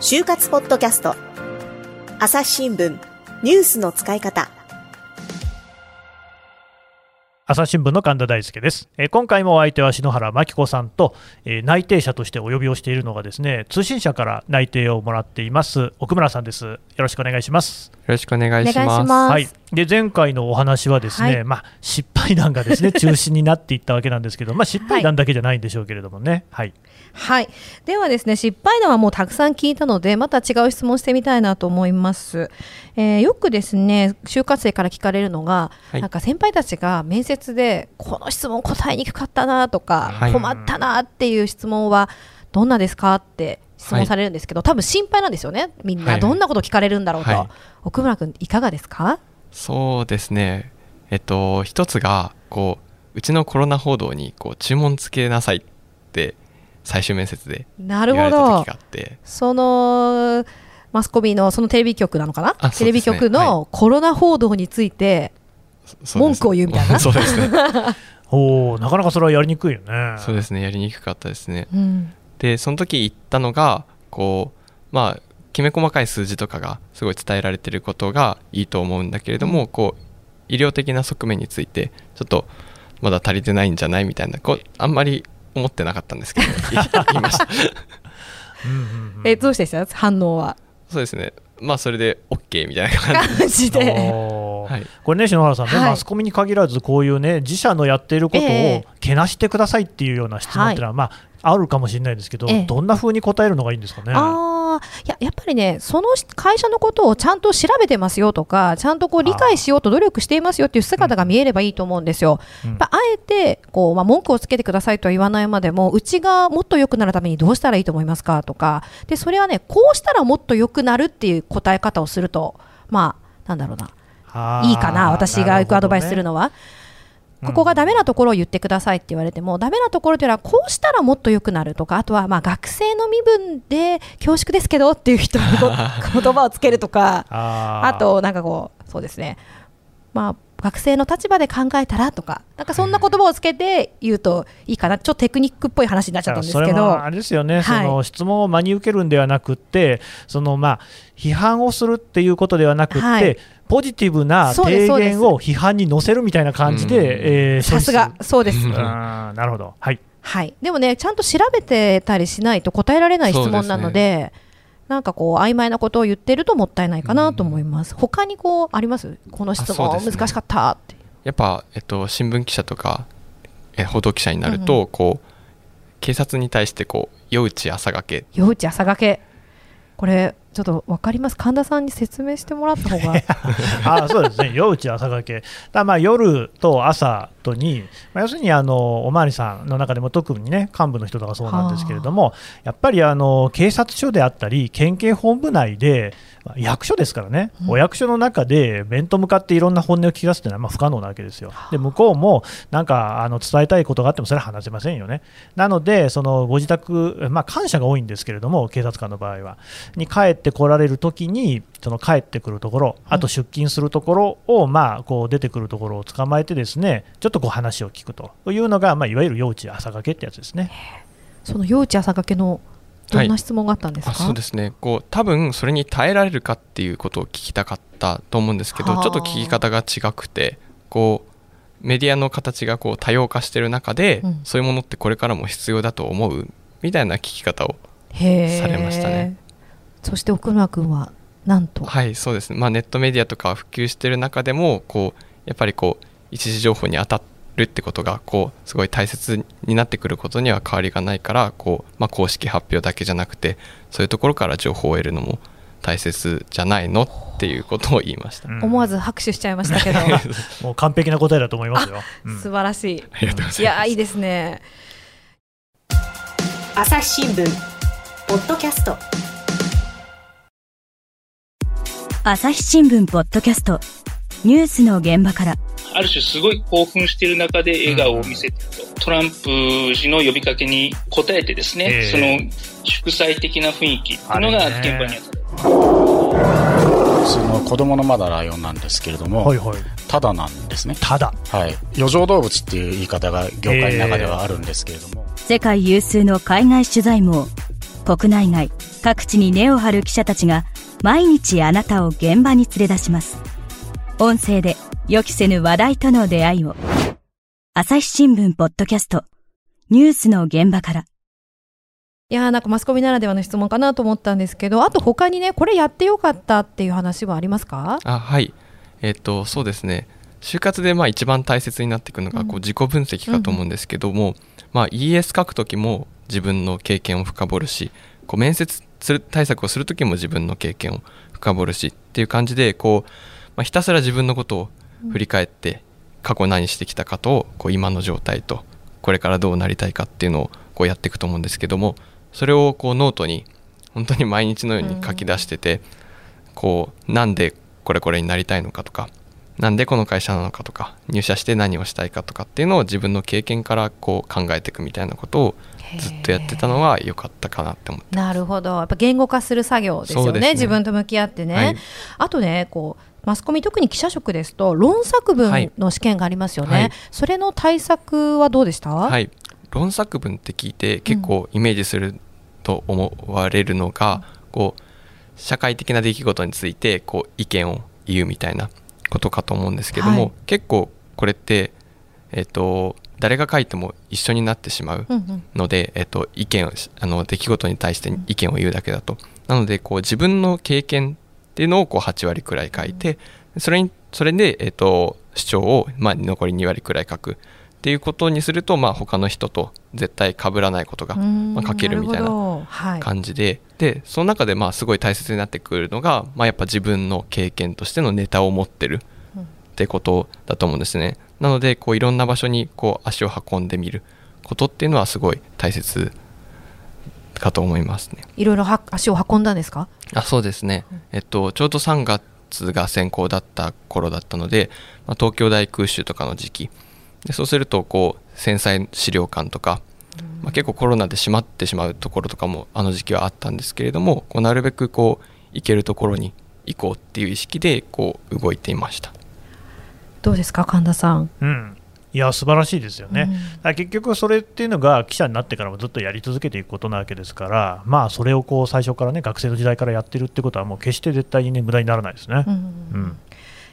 就活ポッドキャスト。朝日新聞。ニュースの使い方。朝日新聞の神田大輔です、えー、今回もお相手は篠原真紀子さんと、えー、内定者としてお呼びをしているのがですね通信社から内定をもらっています奥村さんです。よろしくお願いします。よろしくお願いします。はいで前回のお話はですね、はい、まあ失敗談がですね 中心になっていったわけなんですけどまあ失敗談だけじゃないんでしょうけれどもね。はい、はい、ではですね失敗談はもうたくさん聞いたのでまた違う質問してみたいなと思います、えー、よくですね就活生から聞かれるのが、はい、なんか先輩たちが面接でこの質問答えにくかったなとか、はい、困ったなっていう質問はどんなですかって質問されるんですけど、はい、多分心配なんですよね。みんなどんなこと聞かれるんだろうと、はい、奥村君いかがですか？そうですね。えっと一つがこううちのコロナ報道にこう注文つけなさいって最終面接で言われた時があって。そのマスコミのそのテレビ局なのかな、ね、テレビ局のコロナ報道について文句を言うみたいな？そうですね。おなかなかそれはやりにくいよね。そうですね。やりにくかったですね。うん、でその時言ったのがこうまあきめ細かい数字とかがすごい伝えられてることがいいと思うんだけれども、うん、こう医療的な側面についてちょっとまだ足りてないんじゃないみたいなこうあんまり思ってなかったんですけど 言いました。えどうしてした？反応は。そうですね。まあそれで OK みたいな感じではい、これね篠原さんね、はい、マスコミに限らずこういうね自社のやっていることをけなしてくださいっていうような質問っていうのは、まああるかもしれないですけど、どんなふうに答えるのがいいんですかね？いややっぱりね、その会社のことをちゃんと調べてますよとか、ちゃんとこう理解しようと努力していますよっていう姿が見えればいいと思うんですよ。うん、あえてこう、まあ、文句をつけてくださいとは言わないまでも、うちがもっと良くなるためにどうしたらいいと思いますかとか、でそれはね、こうしたらもっと良くなるっていう答え方をすると、まあ、なんだろうな、いいかな、私がアドバイスするのは。ここがダメなところを言ってくださいって言われても、ダメなところというのはこうしたらもっと良くなるとかあとはまあ学生の身分で恐縮ですけどっていう人に言葉をつけるとか あとなんかこうそうですね。まあ学生の立場で考えたらとか、なんかそんな言葉をつけて言うといいかな、ちょっとテクニックっぽい話になっちゃったんですけど、あれですよね、はい、その質問を真に受けるんではなくて、そのまあ批判をするっていうことではなくて、はい、ポジティブな提言を批判に載せるみたいな感じで、さすが、そうです。なるほど、はい、はい、でもね、ちゃんと調べてたりしないと答えられない質問なので。なんかこう曖昧なことを言ってるともったいないかなと思います。他にこうあります？この質問？難しかったって、ね、やっぱえっと新聞記者とかえ報道記者になると、うん、こう警察に対してこう夜打ち朝がけ。夜打ち朝がけ。これちょっと分かります。神田さんに説明してもらった方が。あそうですね。夜打ち朝がけ。だまあ夜と朝とに、まあ、要するにあのおまわりさんの中でも特にね幹部の人とかそうなんですけれどもやっぱりあの警察署であったり県警本部内で役所ですからね、うん、お役所の中で面と向かっていろんな本音を聞かすというのはまあ不可能なわけですよ。で向こうもなんかあの伝えたいことがあってもそれは話せませんよね。なのでそのご自宅、まあ、感謝が多いんですけれども警察官の場合は。に帰ってこられるときにその帰ってくるところあと出勤するところを、まあこう出てくるところを捕まえてですねちょっとこう話を聞くというのが、まあ、いわゆる幼稚朝がけってやつですね。その幼稚朝がけのどんな質問があったんですか、はい、そうですね。こう多分それに耐えられるかっていうことを聞きたかったと思うんですけどちょっと聞き方が違くてこうメディアの形がこう多様化している中で、うん、そういうものってこれからも必要だと思うみたいな聞き方をされましたね。そして奥村君はなんと？はいそうですね、まあ、ネットメディアとか普及している中でもこうやっぱりこう一時情報に当たるってことがこうすごい大切になってくることには変わりがないからこう、まあ、公式発表だけじゃなくてそういうところから情報を得るのも大切じゃないのっていうことを言いました、思わず拍手しちゃいましたけど。もう完璧な答えだと思いますよ、うん、素晴らしい。ありがとうございます。いやいいですね。朝日新聞ポッドキャスト朝日新聞ポッドキャストニュースの現場からある種すごい興奮している中で笑顔を見せてると、トランプ氏の呼びかけに応えてですね、えー、その祝祭的な雰囲気っていうのが現場にあった。その子供のまだライオンなんですけれども、はいはい、ただなんですね。ただ。はい。余剰動物っていう言い方が業界の中ではあるんですけれども。世界有数の海外取材網、国内外各地に根を張る記者たちが毎日あなたを現場に連れ出します。音声で予期せぬ話題との出会いを。朝日新聞ポッドキャスト。ニュースの現場から。いやなんかマスコミならではの質問かなと思ったんですけどあと他にねこれやってよかったっていう話はありますか？あはい。えっ、とそうですね。就活でまあ一番大切になっていくのがこう自己分析かと思うんですけども、うん、まあ、ES 書く時も自分の経験を深掘るしこう面接する対策をする時も自分の経験を深掘るしっていう感じでこう、まあ、ひたすら自分のことを振り返って過去何してきたかとこう今の状態とこれからどうなりたいかっていうのをこうやっていくと思うんですけどもそれをこうノートに本当に毎日のように書き出してて、こうなんでこれこれになりたいのかとかなんでこの会社なのかとか入社して何をしたいかとかっていうのを自分の経験からこう考えていくみたいなことをずっとやってたのは良かったかなって思ってなるほど。やっぱ言語化する作業ですよね、ね、自分と向き合ってね、はい、あとねこうマスコミ特に記者職ですと論作文の試験がありますよね、はい、それの対策はどうでした？はい。論作文って聞いて結構イメージすると思われるのが、うん、こう社会的な出来事についてこう意見を言うみたいなことかと思うんですけども、はい、結構これって、えーと、誰が書いても一緒になってしまうので、うん。うん、えーと、意見あの出来事に対して意見を言うだけだと、なのでこう自分の経験っていうのをこう8割くらい書いて、それにそれで、えーと、主張を、まあ、残り2割くらい書くっていうことにすると、まあ、他の人と絶対被らないことが、まあ、書けるみたいな感じで、はい、でその中でまあすごい大切になってくるのが、まあ、やっぱ自分の経験としてのネタを持ってるってことだと思うんですね。なのでこういろんな場所にこう足を運んでみることっていうのはすごい大切かと思いますね。いろいろ足を運んだんですか？あそうですね、えっと、ちょうど3月が先行だった頃だったので、まあ、東京大空襲とかの時期でそうするとこう繊細資料館とか、まあ、結構コロナで閉まってしまうところとかもあの時期はあったんですけれどもこうなるべくこう行けるところに行こうっていう意識でこう動いていました。どうですか神田さん、うん、いや素晴らしいですよね、うん、結局それっていうのが記者になってからもずっとやり続けていくことなわけですからまあそれをこう最初からね学生の時代からやってるってことはもう決して絶対にね無駄にならないですね、うん、うん、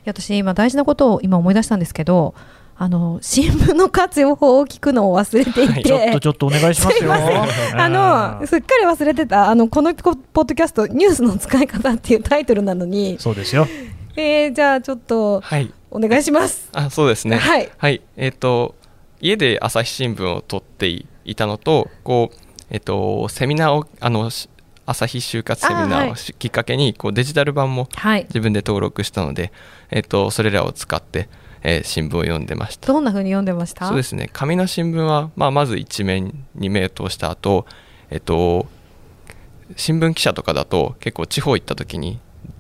私今大事なことを今思い出したんですけどあの新聞の活用法を聞くのを忘れていて、はい、ちょっとちょっとお願いしますよ。あのすっかり忘れてたあのこのポッドキャストニュースの使い方っていうタイトルなのに。そうですよ。えー、じゃあちょっと、はい、お願いします。あそうですね。はい、はい、えっ、ー、と家で朝日新聞を取っていたのとこうえっ、ー、とセミナーをあの朝日就活セミナーをきっかけにこうデジタル版も自分で登録したので、はい、えっと、それらを使ってえー、新聞を読んでました。どんなふうに読んでました？そうですね。紙の新聞は、まあ、まず一面二面通した後えっと新聞記者とかだと結構地方行った時に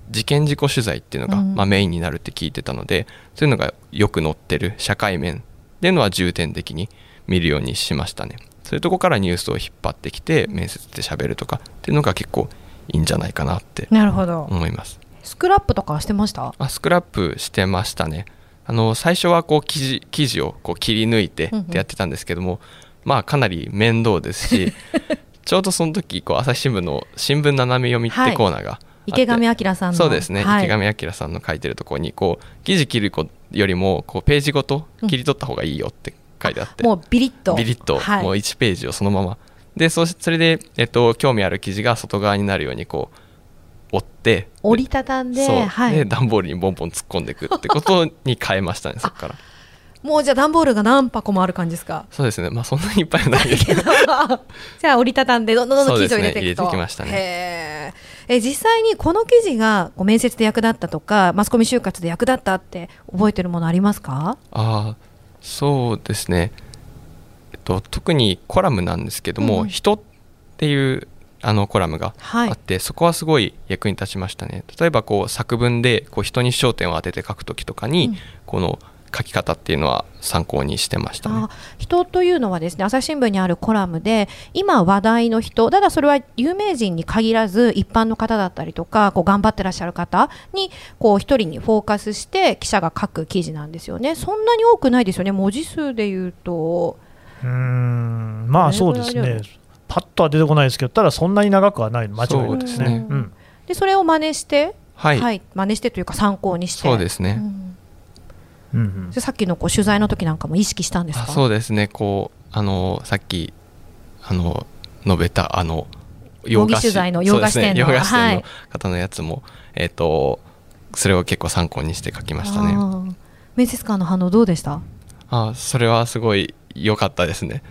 事件事故取材っていうのが、うん、まあ、メインになるって聞いてたのでそういうのがよく載ってる社会面っていうのは重点的に見るようにしましたね。そういうとこからニュースを引っ張ってきて面接で喋るとかっていうのが結構いいんじゃないかなって思います。スクラップとかしてました？あスクラップしてましたねあの最初はこう記事記事をこう切り抜いてってやってたんですけども、うんうん、まあかなり面倒ですし ちょうどその時こう朝日新聞の新聞斜め読みってコーナーが、はい、池上彰さんの。そうですね、はい、池上彰さんの書いてるところにこう記事切るよりもこうページごと切り取った方がいいよって書いてあって、うん、もうビリッと。ビリッと、はい、もう1ページをそのまま。でそそれで、えっと、興味ある記事が外側になるようにこう折って折りたたんではい、で段ボールにボンボン突っ込んでいくってことに変えましたね そこから。もうじゃあ段ボールが何箱もある感じですか？そうですね。まあそんなにいっぱいはないけど じゃあ折りたたんでどんどんどんどん記事を入れていくと、ね、きましたね。え実際にこの記事が面接で役立ったとかマスコミ就活で役立ったって覚えてるものありますか？ああそうですね。えっと特にコラムなんですけども、うん、人っていうあのコラムがあって、はい、そこはすごい役に立ちましたね。例えばこう作文でこう人に焦点を当てて書く時とかに、うん、この書き方っていうのは参考にしてました、ね、人というのはですね朝日新聞にあるコラムで今話題の人ただそれは有名人に限らず一般の方だったりとかこう頑張ってらっしゃる方にこう一人にフォーカスして記者が書く記事なんですよね。そんなに多くないですよね文字数でいうと。うん。まあそうですねパッとは出てこないですけどただそんなに長くはないの間違いないですね。うん、でそれを真似してはい、はい、真似してというか参考にして。そうですね、うん。うん、さっきのこう取材の時なんかも意識したんですか？そうですね。こうあのさっきあの述べたあの洋菓子。取材の洋菓子店の,、ね、店の方のやつも、はい、えっ、ー、とそれを結構参考にして書きましたね。面接官の反応どうでした？あそれはすごい良かったですね。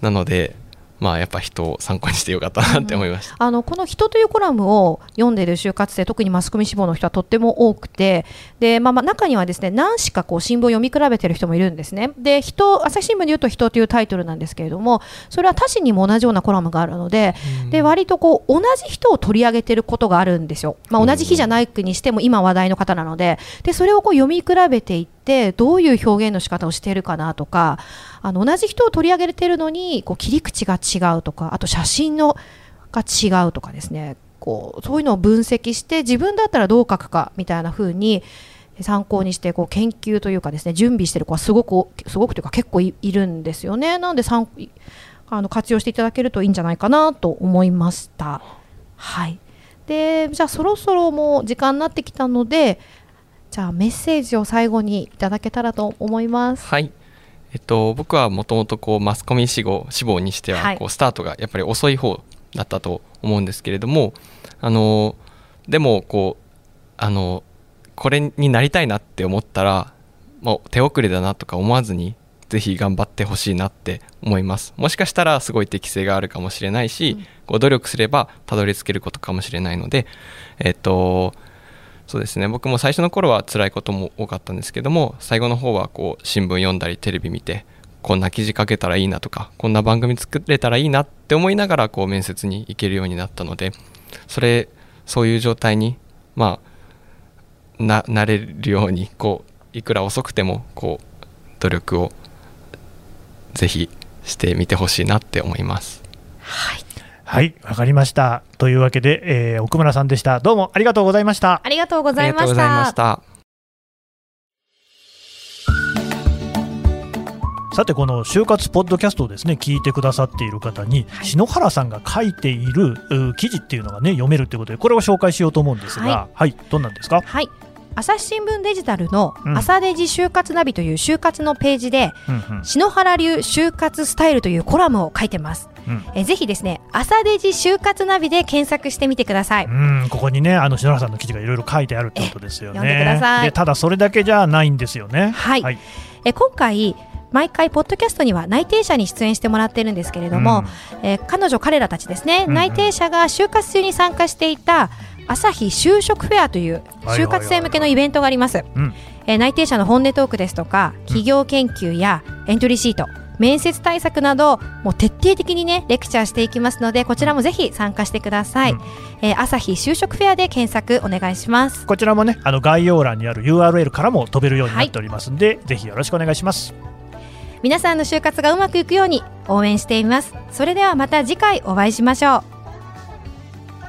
なのでまあ、やっぱ人を参考にしてよかったなって思いました、うん、あのこの「人」というコラムを読んでいる就活生特にマスコミ志望の人はとっても多くてで、まあ、まあ中にはですね何しかこう新聞を読み比べている人もいるんですね。で人朝日新聞でいうと「人」というタイトルなんですけれどもそれは他紙にも同じようなコラムがあるのでうん、で割とこう同じ人を取り上げていることがあるんですよ、まあ、同じ日じゃないにしても今話題の方なので。でそれをこう読み比べていってどういう表現の仕方をしているかなとかあの同じ人を取り上げているのにこう切り口が違うとかあと写真のが違うとかですねこうそういうのを分析して自分だったらどう書くかみたいな風に参考にしてこう研究というかですね準備している子はすごくすごくというか結構いるんですよね。なので参あの活用していただけるといいんじゃないかなと思いました。はい。でじゃあそろそろもう時間になってきたのでじゃあメッセージを最後にいただけたらと思います。はい。えっと、僕はもともとこうマスコミ志望志望にしてはこうスタートがやっぱり遅い方だったと思うんですけれどもあのでもこうあのこれになりたいなって思ったらもう手遅れだなとか思わずにぜひ頑張ってほしいなって思います。もしかしたらすごい適性があるかもしれないし、うん、こう努力すればたどり着けることかもしれないのでえっとそうですね僕も最初の頃は辛いことも多かったんですけども最後の方はこう新聞読んだりテレビ見てこんな記事書けたらいいなとかこんな番組作れたらいいなって思いながらこう面接に行けるようになったのでそれそういう状態にまあななれるようにこういくら遅くてもこう努力をぜひしてみてほしいなって思います。はいはいわかりました。というわけで、えー、奥村さんでした。どうもありがとうございました。ありがとうございました。さてこの就活ポッドキャストをですね聞いてくださっている方に、はい、篠原さんが書いている記事っていうのがね読めるということでこれを紹介しようと思うんですが、はい、はい、どんなんですか？はい朝日新聞デジタルの朝デジ就活ナビという就活のページで、うん、篠原流就活スタイルというコラムを書いてます。うん、えぜひですね朝デジ就活ナビで検索してみてください。うんここにねあの篠原さんの記事がいろいろ書いてあるってことですよね。読んでください。ただそれだけじゃないんですよね。はい。はい、え今回毎回ポッドキャストには内定者に出演してもらってるんですけれども、うん、えー、彼女彼らたちですね、うんうん、内定者が就活中に参加していた朝日就職フェアという就活生向けのイベントがあります、えー、内定者の本音トークですとか企業研究やエントリーシート、面接対策などもう徹底的にねレクチャーしていきますのでこちらもぜひ参加してください、うん、えー、朝日就職フェアで検索お願いします。こちらもねあの概要欄にある URL からも飛べるようになっておりますんで、はい、ぜひよろしくお願いします。皆さんの就活がうまくいくように応援しています。それではまた次回お会いしましょう